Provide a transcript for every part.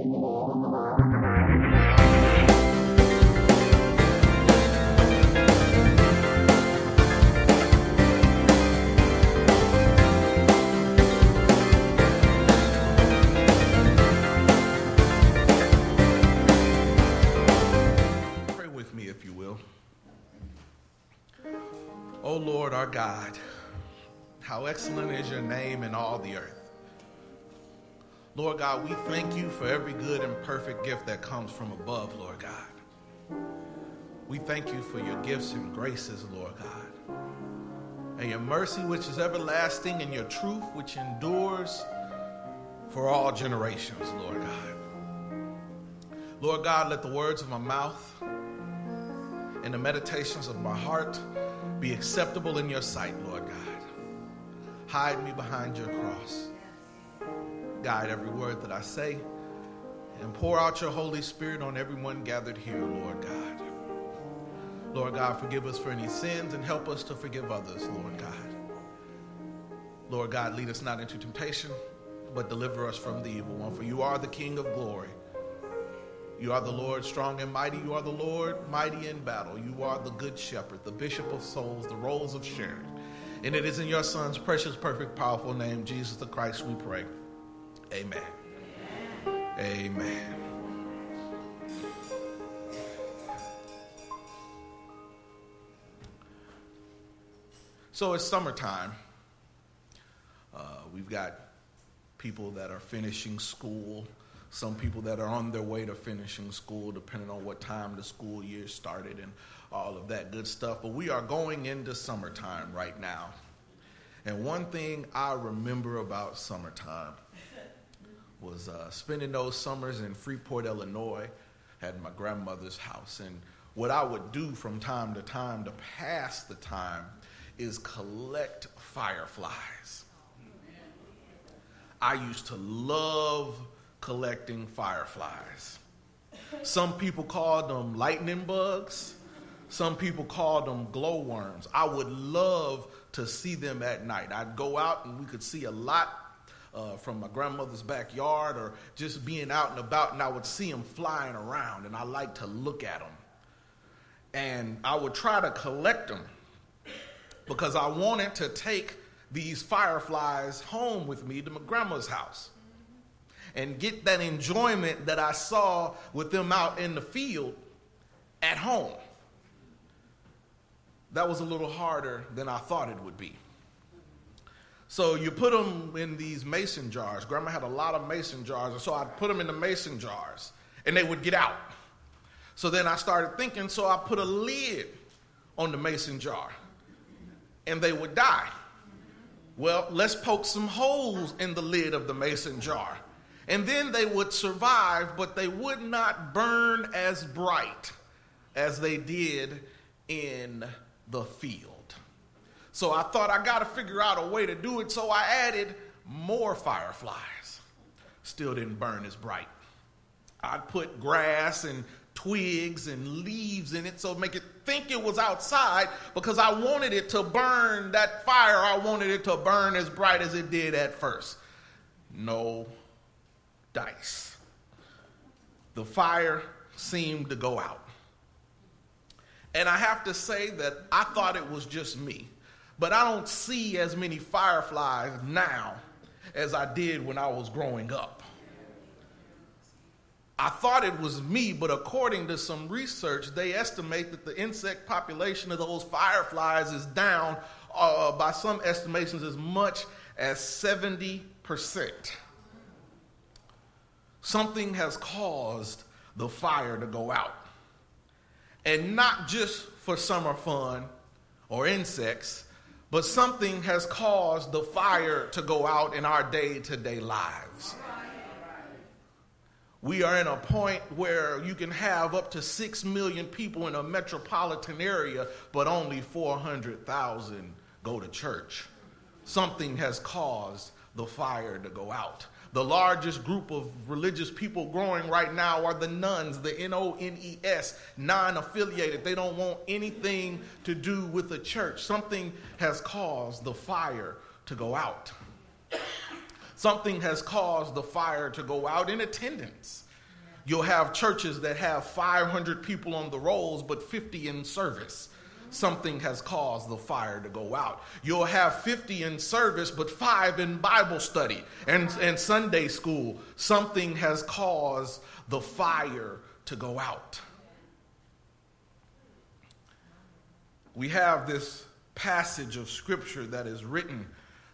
Pray with me, if you will. O Lord our God, how excellent is your name in all the earth. Lord God, we thank you for every good and perfect gift that comes from above, Lord God. We thank you for your gifts and graces, Lord God, and your mercy, which is everlasting, and your truth, which endures for all generations, Lord God. Lord God, let the words of my mouth and the meditations of my heart be acceptable in your sight, Lord God. Hide me behind your cross. Guide every word that I say and pour out your Holy Spirit on everyone gathered here, Lord God. Lord God, forgive us for any sins and help us to forgive others, Lord God. Lord God, lead us not into temptation, but deliver us from the evil one. For you are the King of glory. You are the Lord strong and mighty. You are the Lord mighty in battle. You are the good shepherd, the bishop of souls, the rose of Sharon. And it is in your Son's precious, perfect, powerful name, Jesus the Christ, we pray. Amen. Amen. So it's summertime. Uh, we've got people that are finishing school, some people that are on their way to finishing school, depending on what time the school year started and all of that good stuff. But we are going into summertime right now. And one thing I remember about summertime was uh, spending those summers in Freeport, Illinois, at my grandmother's house. And what I would do from time to time to pass the time is collect fireflies. I used to love collecting fireflies. Some people called them lightning bugs. Some people called them glowworms. I would love to see them at night. I'd go out and we could see a lot uh, from my grandmother's backyard or just being out and about, and I would see them flying around, and I like to look at them. And I would try to collect them because I wanted to take these fireflies home with me to my grandma's house and get that enjoyment that I saw with them out in the field at home. That was a little harder than I thought it would be. So you put them in these mason jars. Grandma had a lot of mason jars, and so I'd put them in the mason jars, and they would get out. So then I started thinking, so I put a lid on the mason jar, and they would die. Well, let's poke some holes in the lid of the mason jar. And then they would survive, but they would not burn as bright as they did in the field. So I thought I got to figure out a way to do it, so I added more fireflies. Still didn't burn as bright. I'd put grass and twigs and leaves in it so make it think it was outside because I wanted it to burn that fire. I wanted it to burn as bright as it did at first. No dice. The fire seemed to go out. And I have to say that I thought it was just me. But I don't see as many fireflies now as I did when I was growing up. I thought it was me, but according to some research, they estimate that the insect population of those fireflies is down uh, by some estimations as much as 70%. Something has caused the fire to go out. And not just for summer fun or insects, but something has caused the fire to go out in our day to day lives. We are in a point where you can have up to 6 million people in a metropolitan area, but only 400,000 go to church. Something has caused the fire to go out. The largest group of religious people growing right now are the nones, the N O N E S, non affiliated. They don't want anything to do with the church. Something has caused the fire to go out. Something has caused the fire to go out in attendance. you'll have churches that have 500 people on the rolls, but 50 in service. Something has caused the fire to go out. You'll have 50 in service, but five in Bible study and, and Sunday school. Something has caused the fire to go out. We have this passage of scripture that is written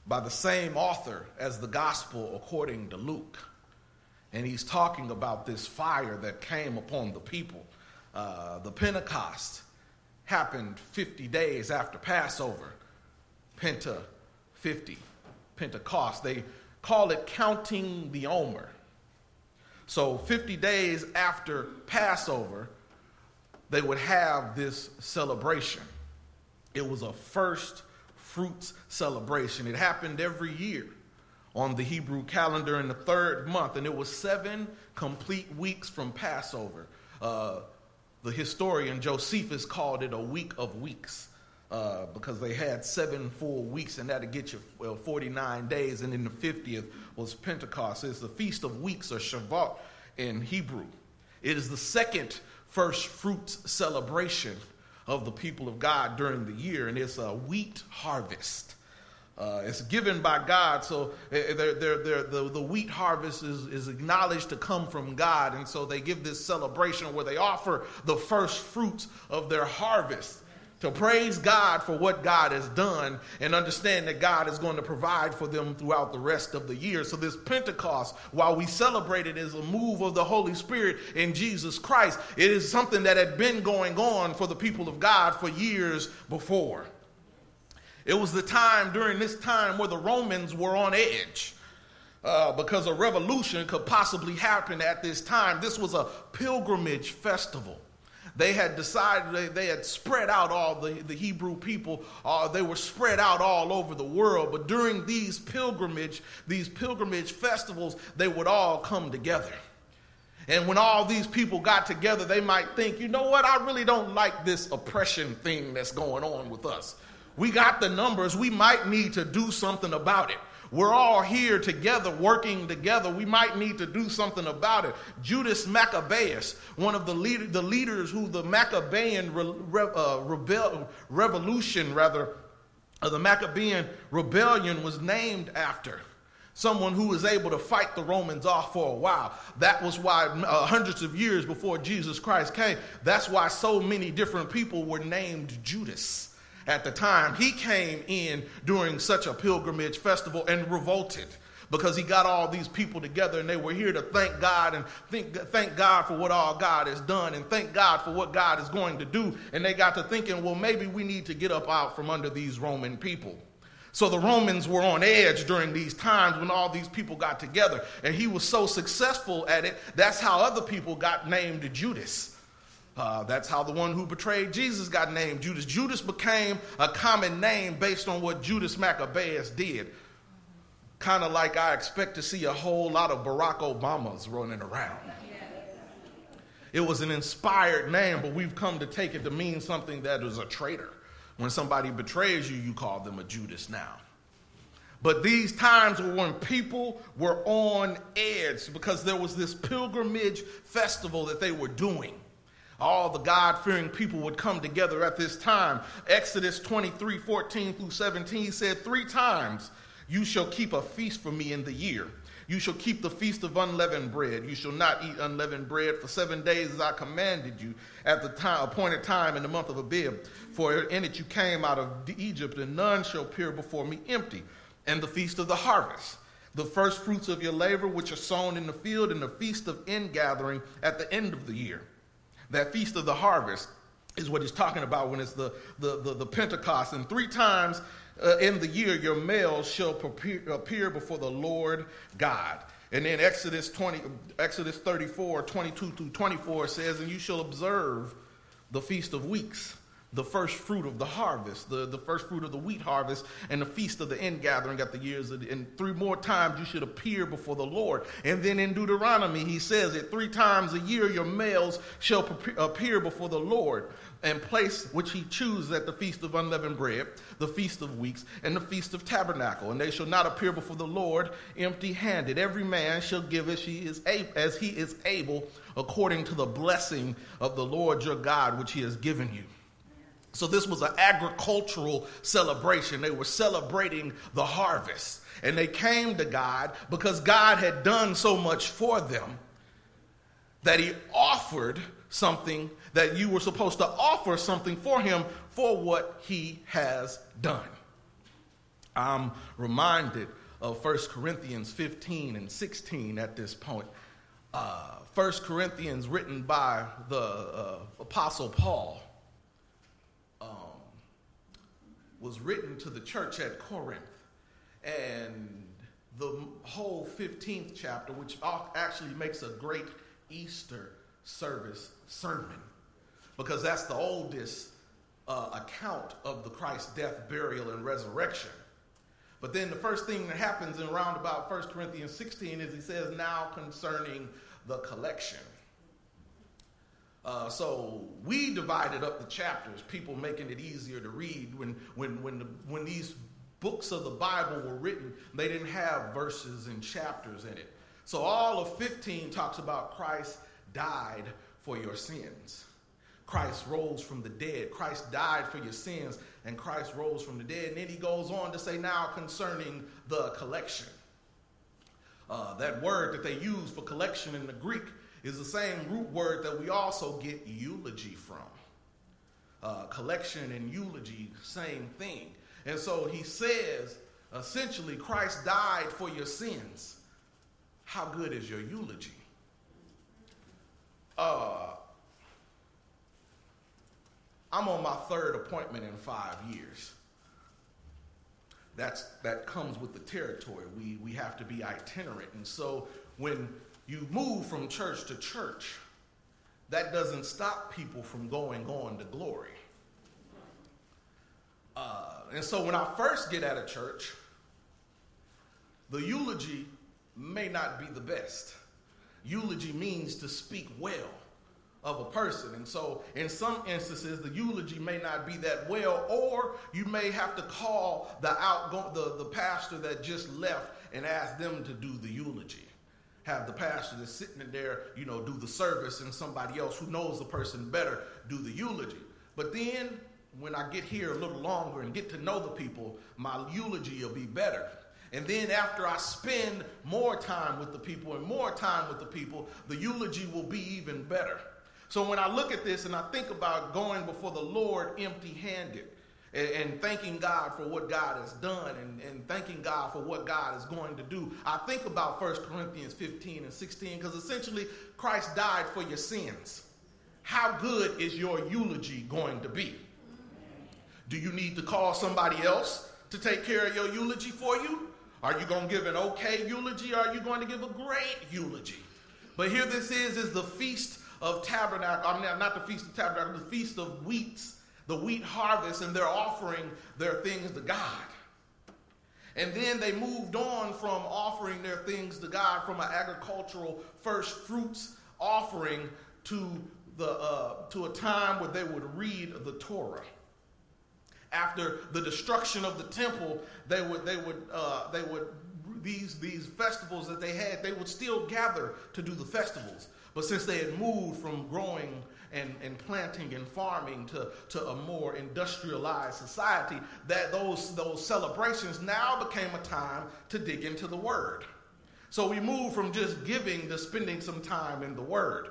by the same author as the gospel according to Luke. And he's talking about this fire that came upon the people. Uh, the Pentecost happened 50 days after Passover. Penta 50, Pentecost. They call it counting the Omer. So 50 days after Passover, they would have this celebration. It was a first fruits celebration. It happened every year on the Hebrew calendar in the third month, and it was seven complete weeks from Passover. Uh, the historian Josephus called it a week of weeks. Uh, because they had seven full weeks, and that'd get you well, 49 days, and then the 50th was Pentecost. It's the Feast of Weeks, or Shavuot in Hebrew. It is the second first fruits celebration of the people of God during the year, and it's a wheat harvest. Uh, it's given by God, so they're, they're, they're, the, the wheat harvest is, is acknowledged to come from God, and so they give this celebration where they offer the first fruits of their harvest to praise God for what God has done and understand that God is going to provide for them throughout the rest of the year. So, this Pentecost, while we celebrate it as a move of the Holy Spirit in Jesus Christ, it is something that had been going on for the people of God for years before. It was the time during this time where the Romans were on edge. Uh, because a revolution could possibly happen at this time. This was a pilgrimage festival. They had decided, they, they had spread out all the, the Hebrew people. Uh, they were spread out all over the world. But during these pilgrimage, these pilgrimage festivals, they would all come together. And when all these people got together, they might think, you know what, I really don't like this oppression thing that's going on with us. We got the numbers, we might need to do something about it. We're all here together, working together. We might need to do something about it. Judas Maccabeus, one of the, lead, the leaders who the Maccabean re, re, uh, rebel, revolution, rather, uh, the Maccabean rebellion was named after someone who was able to fight the Romans off for a while. That was why, uh, hundreds of years before Jesus Christ came, that's why so many different people were named Judas at the time, he came in during such a pilgrimage festival and revolted because he got all these people together and they were here to thank God and think, thank God for what all God has done and thank God for what God is going to do. And they got to thinking, well, maybe we need to get up out from under these Roman people. So the Romans were on edge during these times when all these people got together. And he was so successful at it, that's how other people got named Judas. Uh, that's how the one who betrayed Jesus got named Judas. Judas became a common name based on what Judas Maccabeus did. Kind of like I expect to see a whole lot of Barack Obamas running around. It was an inspired name, but we've come to take it to mean something that is a traitor. When somebody betrays you, you call them a Judas now. But these times were when people were on edge because there was this pilgrimage festival that they were doing all the God fearing people would come together at this time. Exodus 23 14 through 17 said, Three times you shall keep a feast for me in the year. You shall keep the feast of unleavened bread. You shall not eat unleavened bread for seven days as I commanded you at the time, appointed time in the month of Abib. For in it you came out of Egypt, and none shall appear before me empty. And the feast of the harvest, the first fruits of your labor which are sown in the field, and the feast of ingathering at the end of the year that feast of the harvest is what he's talking about when it's the, the, the, the Pentecost. And three times uh, in the year your males shall prepare, appear before the Lord God. And then Exodus 20, Exodus 34, 22 through 24 says, And you shall observe the feast of weeks, the first fruit of the harvest, the, the first fruit of the wheat harvest, and the feast of the ingathering at the years. Of, and three more times you should appear before the Lord. And then in Deuteronomy, he says that three times a year your males shall appear before the Lord and place which he chooses at the feast of unleavened bread, the feast of weeks, and the feast of tabernacle. And they shall not appear before the Lord empty handed. Every man shall give as he is as he is able according to the blessing of the Lord your God, which he has given you. So this was an agricultural celebration. They were celebrating the harvest. And they came to God because God had done so much for them that he offered something that you were supposed to offer something for him for what he has done. I'm reminded of 1 Corinthians 15 and 16 at this point. Uh, 1 Corinthians, written by the uh, Apostle Paul, was written to the church at Corinth. And the whole 15th chapter, which actually makes a great Easter service sermon, because that's the oldest uh, account of the Christ's death, burial, and resurrection. But then the first thing that happens in around about 1 Corinthians 16 is he says, Now concerning the collection. Uh, so we divided up the chapters, people making it easier to read. When, when, when, the, when these books of the Bible were written, they didn't have verses and chapters in it. So all of 15 talks about Christ died for your sins. Christ rose from the dead. Christ died for your sins, and Christ rose from the dead. And then he goes on to say, now concerning the collection. Uh, that word that they use for collection in the Greek is the same root word that we also get eulogy from. Uh, collection and eulogy, same thing. And so he says, essentially, Christ died for your sins. How good is your eulogy? Uh, I'm on my third appointment in five years. That's, that comes with the territory. We, we have to be itinerant. And so when you move from church to church, that doesn't stop people from going on to glory. Uh, and so when I first get at a church, the eulogy may not be the best. Eulogy means to speak well of a person. And so, in some instances, the eulogy may not be that well, or you may have to call the outgo- the, the pastor that just left and ask them to do the eulogy have the pastor that's sitting in there, you know, do the service, and somebody else who knows the person better do the eulogy. But then when I get here a little longer and get to know the people, my eulogy will be better. And then after I spend more time with the people and more time with the people, the eulogy will be even better. So when I look at this and I think about going before the Lord empty handed, and, and thanking God for what God has done and, and thanking God for what God is going to do. I think about 1 Corinthians 15 and 16 because essentially Christ died for your sins. How good is your eulogy going to be? Do you need to call somebody else to take care of your eulogy for you? Are you going to give an okay eulogy or are you going to give a great eulogy? But here this is is the feast of tabernacle. I mean, not the feast of tabernacle, the feast of weeks the wheat harvest and they're offering their things to God. And then they moved on from offering their things to God from an agricultural first fruits offering to, the, uh, to a time where they would read the Torah. After the destruction of the temple, they would, they would, uh, they would these, these festivals that they had, they would still gather to do the festivals. But since they had moved from growing and, and planting and farming to, to a more industrialized society, that those, those celebrations now became a time to dig into the Word. So we move from just giving to spending some time in the Word.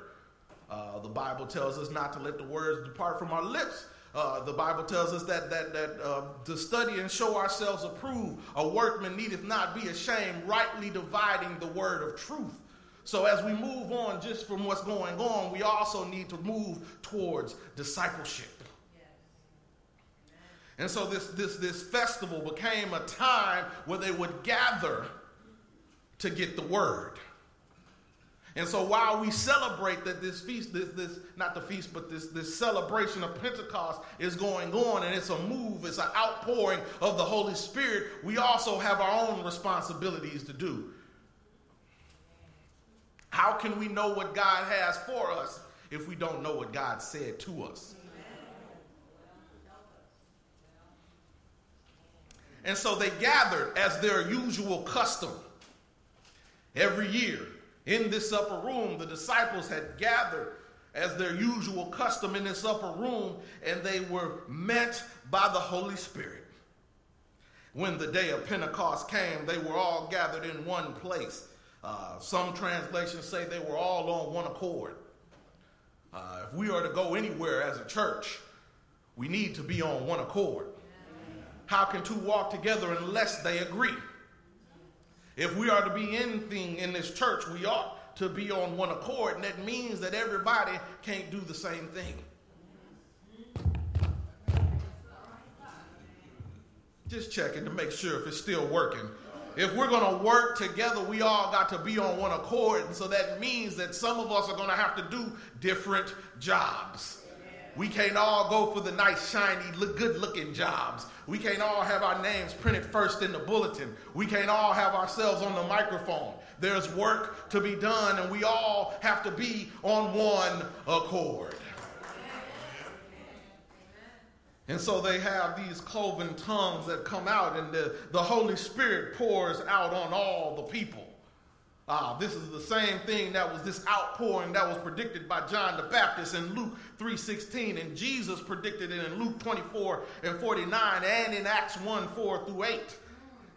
Uh, the Bible tells us not to let the words depart from our lips. Uh, the Bible tells us that that that uh, to study and show ourselves approved, a workman needeth not be ashamed, rightly dividing the word of truth. So as we move on just from what's going on, we also need to move towards discipleship. And so this, this, this festival became a time where they would gather to get the word. And so while we celebrate that this feast, this, this not the feast, but this, this celebration of Pentecost is going on and it's a move, it's an outpouring of the Holy Spirit, we also have our own responsibilities to do. How can we know what God has for us if we don't know what God said to us? And so they gathered as their usual custom every year in this upper room, the disciples had gathered as their usual custom in this upper room, and they were met by the Holy Spirit. When the day of Pentecost came, they were all gathered in one place. Uh, some translations say they were all on one accord. Uh, if we are to go anywhere as a church, we need to be on one accord. How can two walk together unless they agree? If we are to be anything in this church, we ought to be on one accord, and that means that everybody can't do the same thing. Just checking to make sure if it's still working. If we're going to work together, we all got to be on one accord. And so that means that some of us are going to have to do different jobs. We can't all go for the nice, shiny, look, good looking jobs. We can't all have our names printed first in the bulletin. We can't all have ourselves on the microphone. There's work to be done, and we all have to be on one accord. And so they have these cloven tongues that come out, and the, the Holy Spirit pours out on all the people. Ah, this is the same thing that was this outpouring that was predicted by John the Baptist in Luke 3:16, and Jesus predicted it in Luke 24 and 49, and in Acts 1, 4 through 8.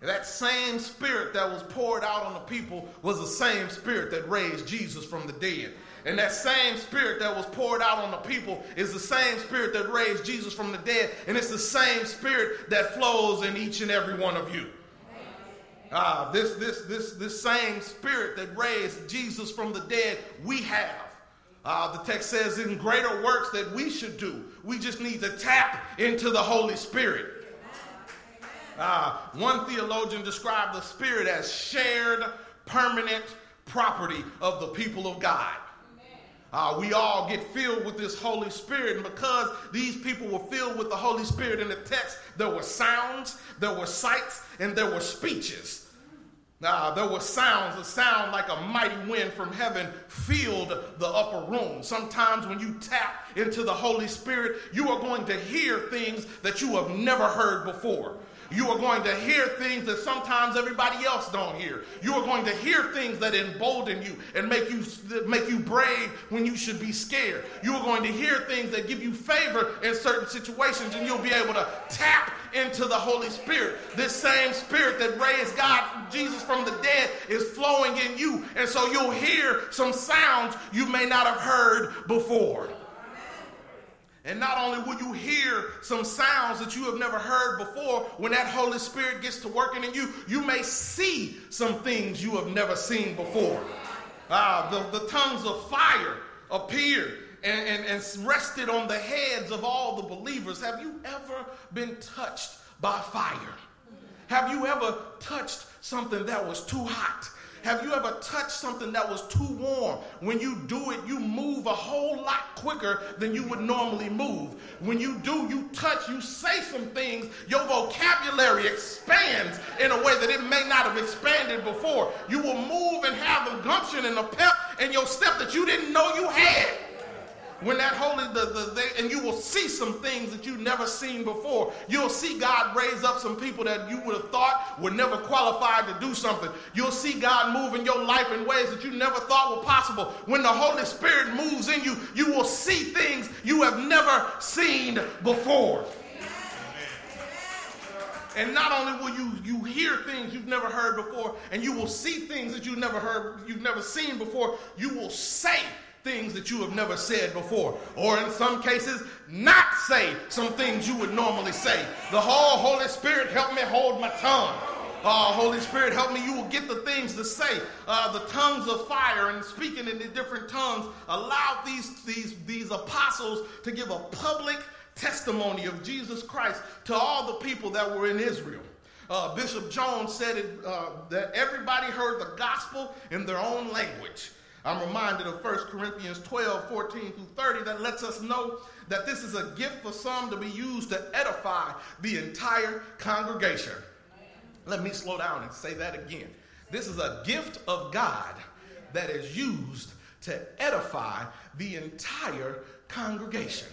That same spirit that was poured out on the people was the same spirit that raised Jesus from the dead. And that same spirit that was poured out on the people is the same spirit that raised Jesus from the dead. And it's the same spirit that flows in each and every one of you. Uh, this, this, this, this same spirit that raised Jesus from the dead, we have. Uh, the text says, in greater works that we should do. We just need to tap into the Holy Spirit. Uh, one theologian described the Spirit as shared, permanent property of the people of God. Uh, we all get filled with this Holy Spirit. And because these people were filled with the Holy Spirit in the text, there were sounds, there were sights, and there were speeches. Uh, there were sounds, a sound like a mighty wind from heaven filled the upper room. Sometimes when you tap into the Holy Spirit, you are going to hear things that you have never heard before. You are going to hear things that sometimes everybody else don't hear. You are going to hear things that embolden you and make you make you brave when you should be scared. You are going to hear things that give you favor in certain situations and you'll be able to tap into the Holy Spirit. This same spirit that raised God Jesus from the dead is flowing in you. And so you'll hear some sounds you may not have heard before. And not only will you hear some sounds that you have never heard before, when that Holy Spirit gets to working in you, you may see some things you have never seen before. Uh, the, the tongues of fire appeared and, and, and rested on the heads of all the believers. Have you ever been touched by fire? Have you ever touched something that was too hot? Have you ever touched something that was too warm? When you do it, you move a whole lot quicker than you would normally move. When you do, you touch, you say some things, your vocabulary expands in a way that it may not have expanded before. You will move and have a gumption and a pep in your step that you didn't know you had when that holy the, the, they, and you will see some things that you've never seen before. You'll see god raise up some people that you would have thought were never qualified to do something. You'll see god move in your life in ways that you never thought were possible. When the holy spirit moves in you you will see things you have never seen before. And not only will you you hear things you've never heard before and you will see things that you've never heard you've never seen before you will say things that you have never said before, or in some cases, not say some things you would normally say. The whole Holy Spirit help me hold my tongue. Uh, Holy Spirit, help me. You will get the things to say. Uh, the tongues of fire and speaking in the different tongues allowed these, these, these apostles to give a public testimony of Jesus Christ to all the people that were in Israel. Uh, Bishop Jones said it, uh, that everybody heard the gospel in their own language. I'm reminded of 1 Corinthians 12, 14 through 30 that lets us know that this is a gift for some to be used to edify the entire congregation. Let me slow down and say that again. This is a gift of God that is used to edify the entire congregation.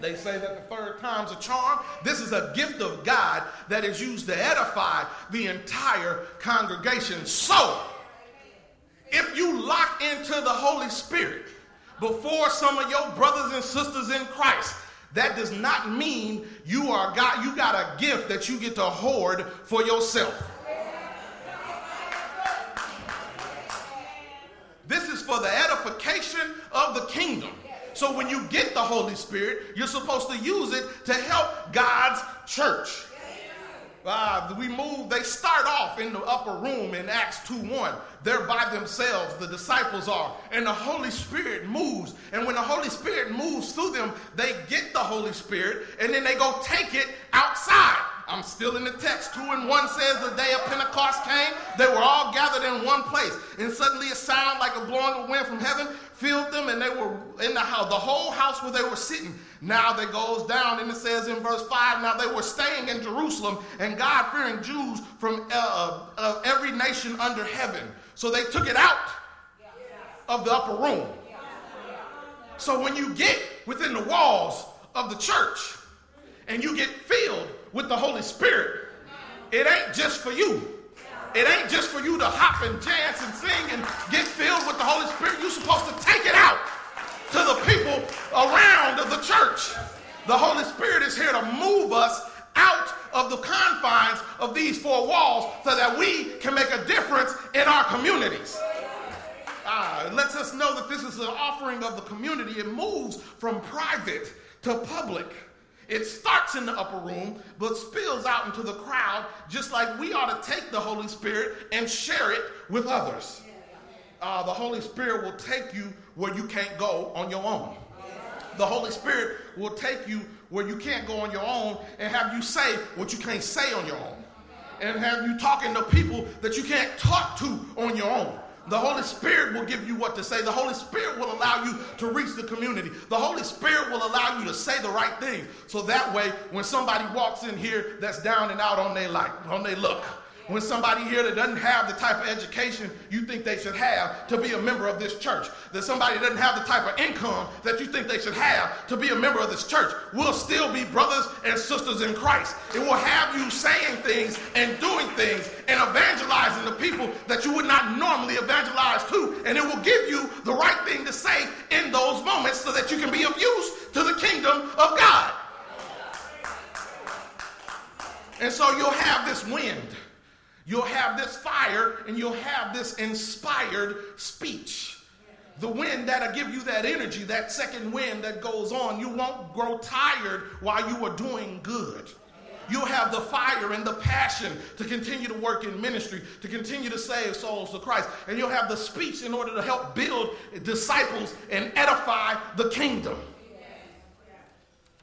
They say that the third time's a charm. This is a gift of God that is used to edify the entire congregation. So, if you lock into the Holy Spirit before some of your brothers and sisters in Christ, that does not mean you are got you got a gift that you get to hoard for yourself. This is for the edification of the kingdom. So when you get the Holy Spirit, you're supposed to use it to help God's church. Uh, we move, they start off in the upper room in Acts 2 1. They're by themselves, the disciples are, and the Holy Spirit moves. And when the Holy Spirit moves through them, they get the Holy Spirit and then they go take it outside. I'm still in the text. Two and one says the day of Pentecost came, they were all gathered in one place. And suddenly a sound like a blowing of wind from heaven filled them, and they were in the house, the whole house where they were sitting. Now that goes down, and it says in verse 5 now they were staying in Jerusalem, and God fearing Jews from uh, uh, every nation under heaven. So they took it out of the upper room. So when you get within the walls of the church and you get filled with the Holy Spirit, it ain't just for you. It ain't just for you to hop and dance and sing and get filled with the Holy Spirit. You're supposed to take it out to the people around the church. The Holy Spirit is here to move us out of the confines of these four walls so that we can make a difference in our communities. Uh, it lets us know that this is an offering of the community. It moves from private to public. It starts in the upper room, but spills out into the crowd, just like we ought to take the Holy Spirit and share it with others. Uh, the Holy Spirit will take you where you can't go on your own. The Holy Spirit will take you where you can't go on your own and have you say what you can't say on your own. And have you talking to people that you can't talk to on your own. The Holy Spirit will give you what to say. The Holy Spirit will allow you to reach the community. The Holy Spirit will allow you to say the right thing. So that way, when somebody walks in here that's down and out on their life, on their look, when somebody here that doesn't have the type of education you think they should have to be a member of this church, that somebody doesn't have the type of income that you think they should have to be a member of this church, We'll still be brothers and sisters in Christ. It will have you saying things and doing things and evangelizing the people that you would not normally evangelize to. And it will give you the right thing to say in those moments so that you can be of use to the kingdom of God. And so you'll have this wind You'll have this fire and you'll have this inspired speech. The wind that'll give you that energy, that second wind that goes on. You won't grow tired while you are doing good. You'll have the fire and the passion to continue to work in ministry, to continue to save souls to Christ. And you'll have the speech in order to help build disciples and edify the kingdom.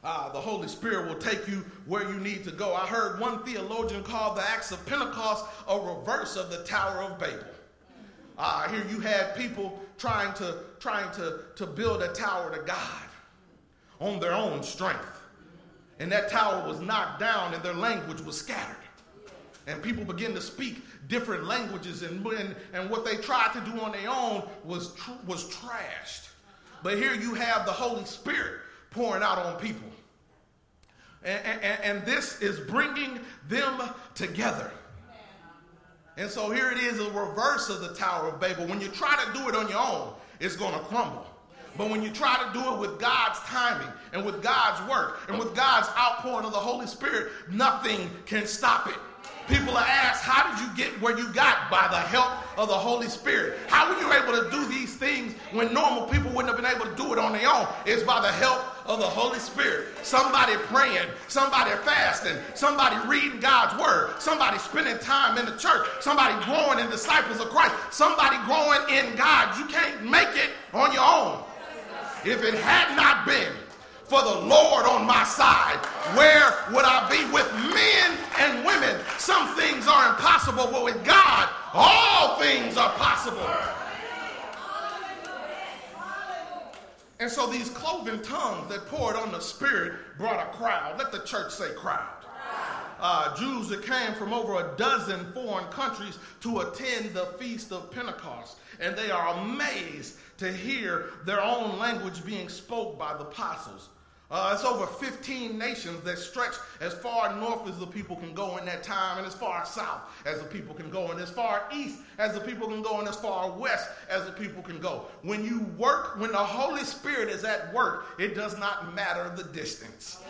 Uh, the Holy Spirit will take you where you need to go. I heard one theologian call the Acts of Pentecost a reverse of the Tower of Babel. Uh, here you had people trying to trying to, to build a tower to God on their own strength. And that tower was knocked down and their language was scattered. And people began to speak different languages, and, and, and what they tried to do on their own was, tr- was trashed. But here you have the Holy Spirit pouring out on people. And, and, this is bringing them together. And so here it is a reverse of the Tower of Babel. When you try to do it on your own, it's going to crumble. But when you try to do it with God's timing and with God's work and with God's outpouring of the Holy Spirit, nothing can stop it. People are asked, How did you get where you got? By the help of the Holy Spirit. How were you able to do these things when normal people wouldn't have been able to do it on their own? It's by the help of the Holy Spirit. Somebody praying, somebody fasting, somebody reading God's word, somebody spending time in the church, somebody growing in disciples of Christ, somebody growing in God. You can't make it on your own. If it had not been for the Lord on my side, where would I be with men and women? Some things are impossible, but with God, all things are possible. And so these cloven tongues that poured on the Spirit brought a crowd. Let the church say crowd. Uh, Jews that came from over a dozen foreign countries to attend the Feast of Pentecost. And they are amazed to hear their own language being spoke by the apostles. Uh, it's over 15 nations that stretch as far north as the people can go in that time, and as far south as the people can go, and as far east as the people can go, and as far west as the people can go. When you work, when the Holy Spirit is at work, it does not matter the distance.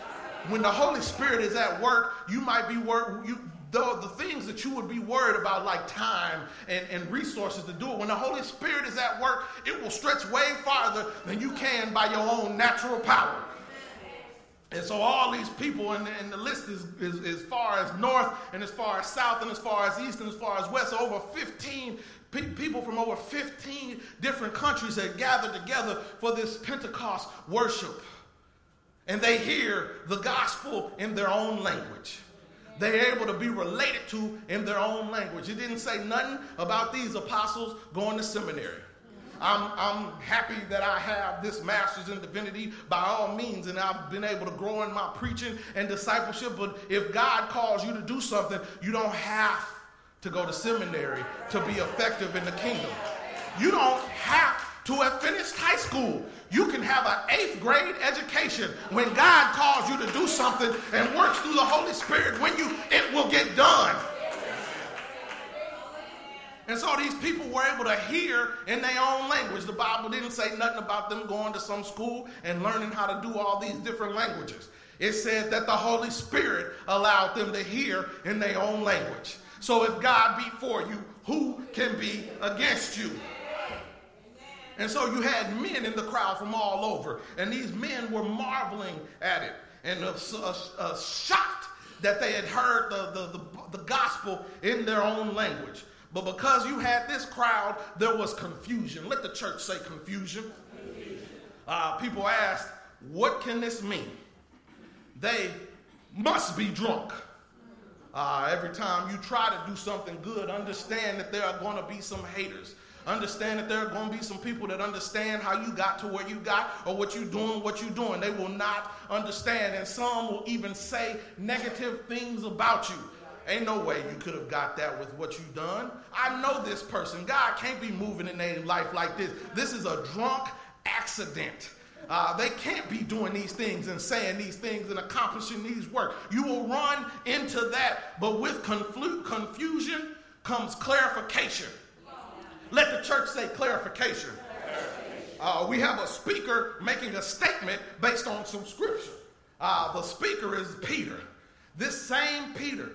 When the Holy Spirit is at work, you might be work, you, the, the things that you would be worried about, like time and, and resources to do it, when the Holy Spirit is at work, it will stretch way farther than you can by your own natural power. And so all these people, and, and the list is, is, as far as north and as far as south and as far as east and as far as west, so over 15 pe- people from over 15 different countries that gathered together for this Pentecost worship. And they hear the gospel in their own language. They're able to be related to in their own language. It didn't say nothing about these apostles going to seminary. I'm, I'm happy that I have this master's in divinity by all means, and I've been able to grow in my preaching and discipleship. But if God calls you to do something, you don't have to go to seminary to be effective in the kingdom. You don't have to have finished high school. You can have an eighth grade education. When God calls you to do something and works through the Holy Spirit, when you it will get done. And so these people were able to hear in their own language. The Bible didn't say nothing about them going to some school and learning how to do all these different languages. It said that the Holy Spirit allowed them to hear in their own language. So if God be for you, who can be against you? And so you had men in the crowd from all over, and these men were marveling at it and uh, uh, uh, shocked that they had heard the, the, the, the gospel in their own language. But because you had this crowd, there was confusion. Let the church say confusion. Uh, people asked, What can this mean? They must be drunk. Uh, every time you try to do something good, understand that there are going to be some haters. Understand that there are going to be some people that understand how you got to where you got or what you're doing, what you're doing. They will not understand, and some will even say negative things about you. Ain't no way you could have got that with what you done. I know this person. God can't be moving in their life like this. This is a drunk accident. Uh, they can't be doing these things and saying these things and accomplishing these work. You will run into that, but with confl- confusion comes clarification. Let the church say clarification. Uh, we have a speaker making a statement based on some scripture. Uh, the speaker is Peter. This same Peter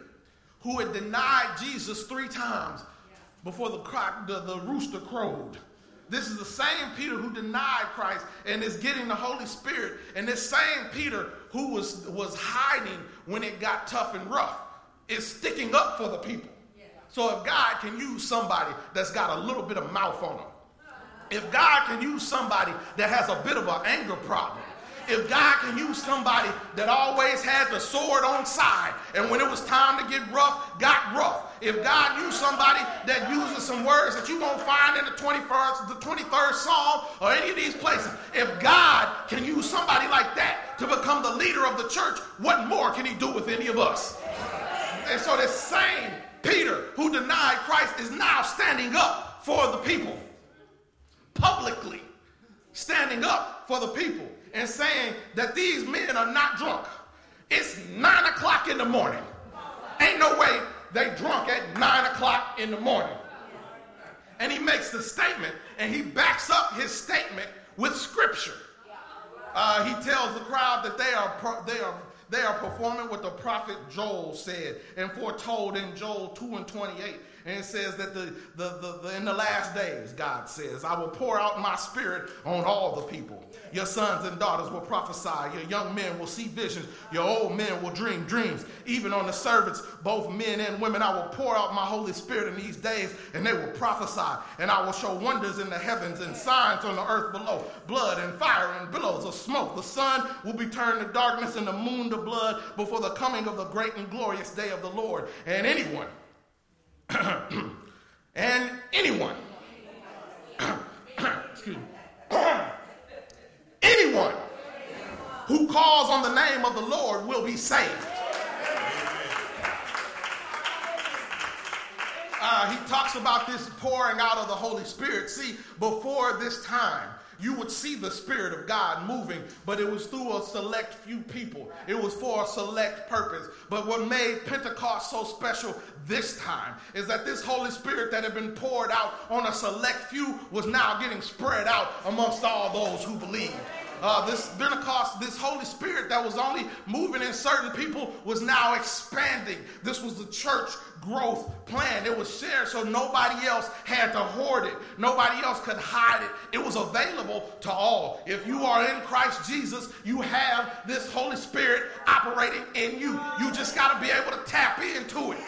who had denied Jesus three times before the, crack, the, the rooster crowed. This is the same Peter who denied Christ and is getting the Holy Spirit. And this same Peter who was, was hiding when it got tough and rough is sticking up for the people. So if God can use somebody that's got a little bit of mouth on them, if God can use somebody that has a bit of an anger problem, if God can use somebody that always had the sword on side and when it was time to get rough, got rough. If God used somebody that uses some words that you won't find in the 21st, the 23rd Psalm or any of these places, if God can use somebody like that to become the leader of the church, what more can he do with any of us? And so this same Peter who denied Christ is now standing up for the people publicly standing up for the people and saying that these men are not drunk. It's nine o'clock in the morning. Ain't no way they drunk at nine o'clock in the morning. And he makes the statement and he backs up his statement with scripture. Uh, he tells the crowd that they are, they are they are performing what the prophet Joel said and foretold in Joel 2 and 28. And it says that the, the, the, the, in the last days, God says, I will pour out my spirit on all the people. Your sons and daughters will prophesy. Your young men will see visions. Your old men will dream dreams. Even on the servants, both men and women, I will pour out my Holy Spirit in these days, and they will prophesy. And I will show wonders in the heavens and signs on the earth below blood and fire and billows of smoke. The sun will be turned to darkness and the moon to blood before the coming of the great and glorious day of the Lord. And anyone, and anyone, excuse me anyone who calls on the name of the Lord will be saved. Uh, he talks about this pouring out of the Holy Spirit. See, before this time, you would see the Spirit of God moving, but it was through a select few people. It was for a select purpose. But what made Pentecost so special this time is that this Holy Spirit that had been poured out on a select few was now getting spread out amongst all those who believed. Uh, this Pentecost, this Holy Spirit that was only moving in certain people was now expanding. This was the church growth plan. It was shared so nobody else had to hoard it. Nobody else could hide it. It was available to all. If you are in Christ Jesus, you have this Holy Spirit operating in you. You just got to be able to tap into it.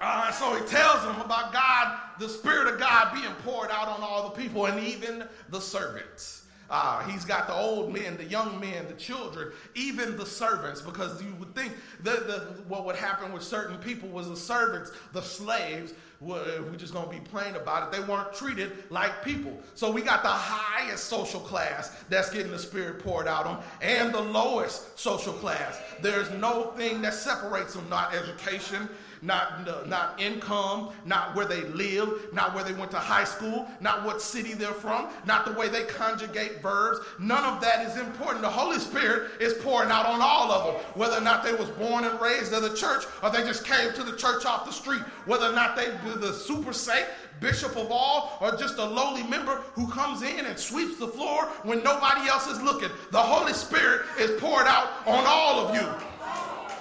Uh, so he tells them about God, the Spirit of God being poured out on all the people and even the servants. Uh, he's got the old men, the young men, the children, even the servants, because you would think that the, what would happen with certain people was the servants, the slaves, we're just going to be plain about it. They weren't treated like people. So we got the highest social class that's getting the Spirit poured out on, and the lowest social class. There's no thing that separates them, not education, not, not income, not where they live, not where they went to high school, not what city they're from, not the way they conjugate verbs. None of that is important. The Holy Spirit is pouring out on all of them, whether or not they was born and raised in the church or they just came to the church off the street, whether or not they do the super saint, bishop of all, or just a lowly member who comes in and sweeps the floor when nobody else is looking. The Holy Spirit is poured out on all of you.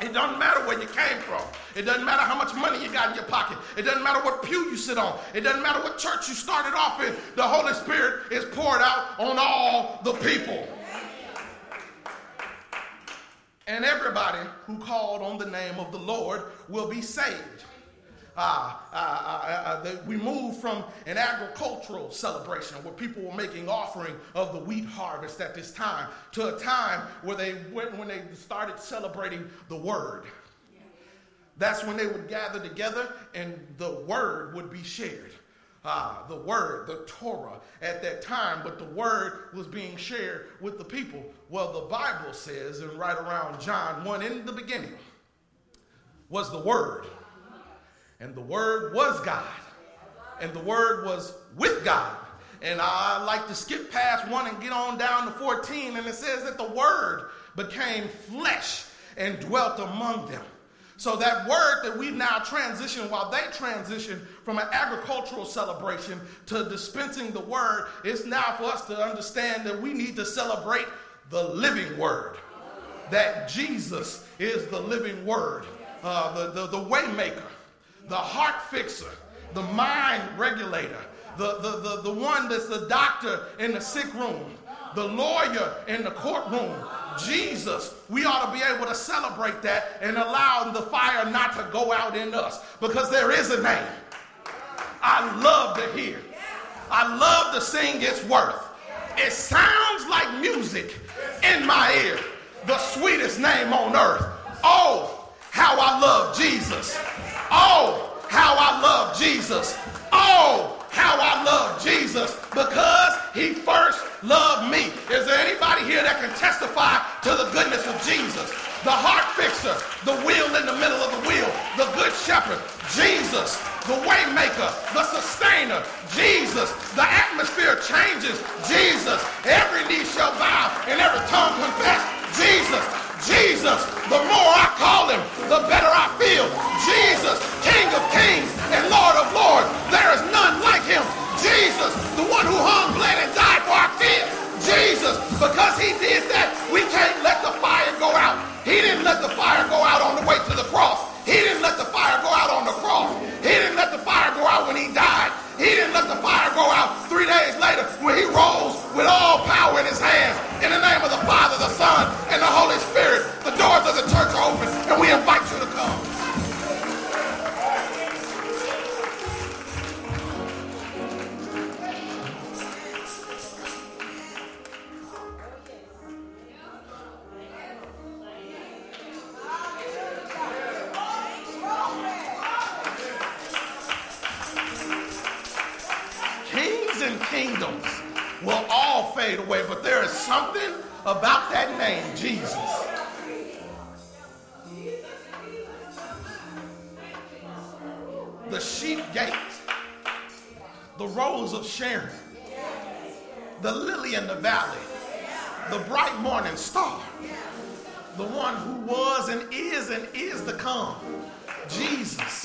It doesn't matter where you came from. It doesn't matter how much money you got in your pocket. It doesn't matter what pew you sit on. It doesn't matter what church you started off in. The Holy Spirit is poured out on all the people. And everybody who called on the name of the Lord will be saved. Uh, uh, uh, uh we moved from an agricultural celebration where people were making offering of the wheat harvest at this time to a time where they went when they started celebrating the word. That's when they would gather together and the word would be shared. Ah, the word, the Torah at that time, but the word was being shared with the people. Well, the Bible says, and right around John 1, in the beginning was the word and the Word was God. And the Word was with God. And I like to skip past one and get on down to 14. And it says that the Word became flesh and dwelt among them. So that word that we now transition, while they transition from an agricultural celebration to dispensing the word, it's now for us to understand that we need to celebrate the living word. That Jesus is the living word, uh, the, the, the the heart fixer, the mind regulator, the, the, the, the one that's the doctor in the sick room, the lawyer in the courtroom. Jesus, we ought to be able to celebrate that and allow the fire not to go out in us because there is a name. I love to hear. I love to sing its worth. It sounds like music in my ear. The sweetest name on earth. Oh, how I love Jesus. Oh, how I love Jesus. Oh, how I love Jesus because he first loved me. Is there anybody here that can testify to the goodness of Jesus? The heart fixer, the wheel in the middle of the wheel, the good shepherd, Jesus, the waymaker, the sustainer, Jesus, the atmosphere changes, Jesus, every knee shall bow and every tongue confess, Jesus, Jesus, the more I call him, the better I feel. Jesus, King of kings and Lord of lords. There is none like him. Jesus, the one who hung, bled, and died for our sins. Jesus, because he did that, we can't let the fire go out. He didn't let the fire go out on the way to the cross. He didn't let the fire go out on the cross. He didn't let the fire go out when he died. He didn't let the fire go out three days later when he rose with all power in his hands. In the name of the Father, the Son, and the Holy Spirit, the doors of the church are open, and we invite you to come. Fade away, but there is something about that name, Jesus. The sheep gate, the rose of Sharon, the lily in the valley, the bright morning star, the one who was and is and is to come, Jesus.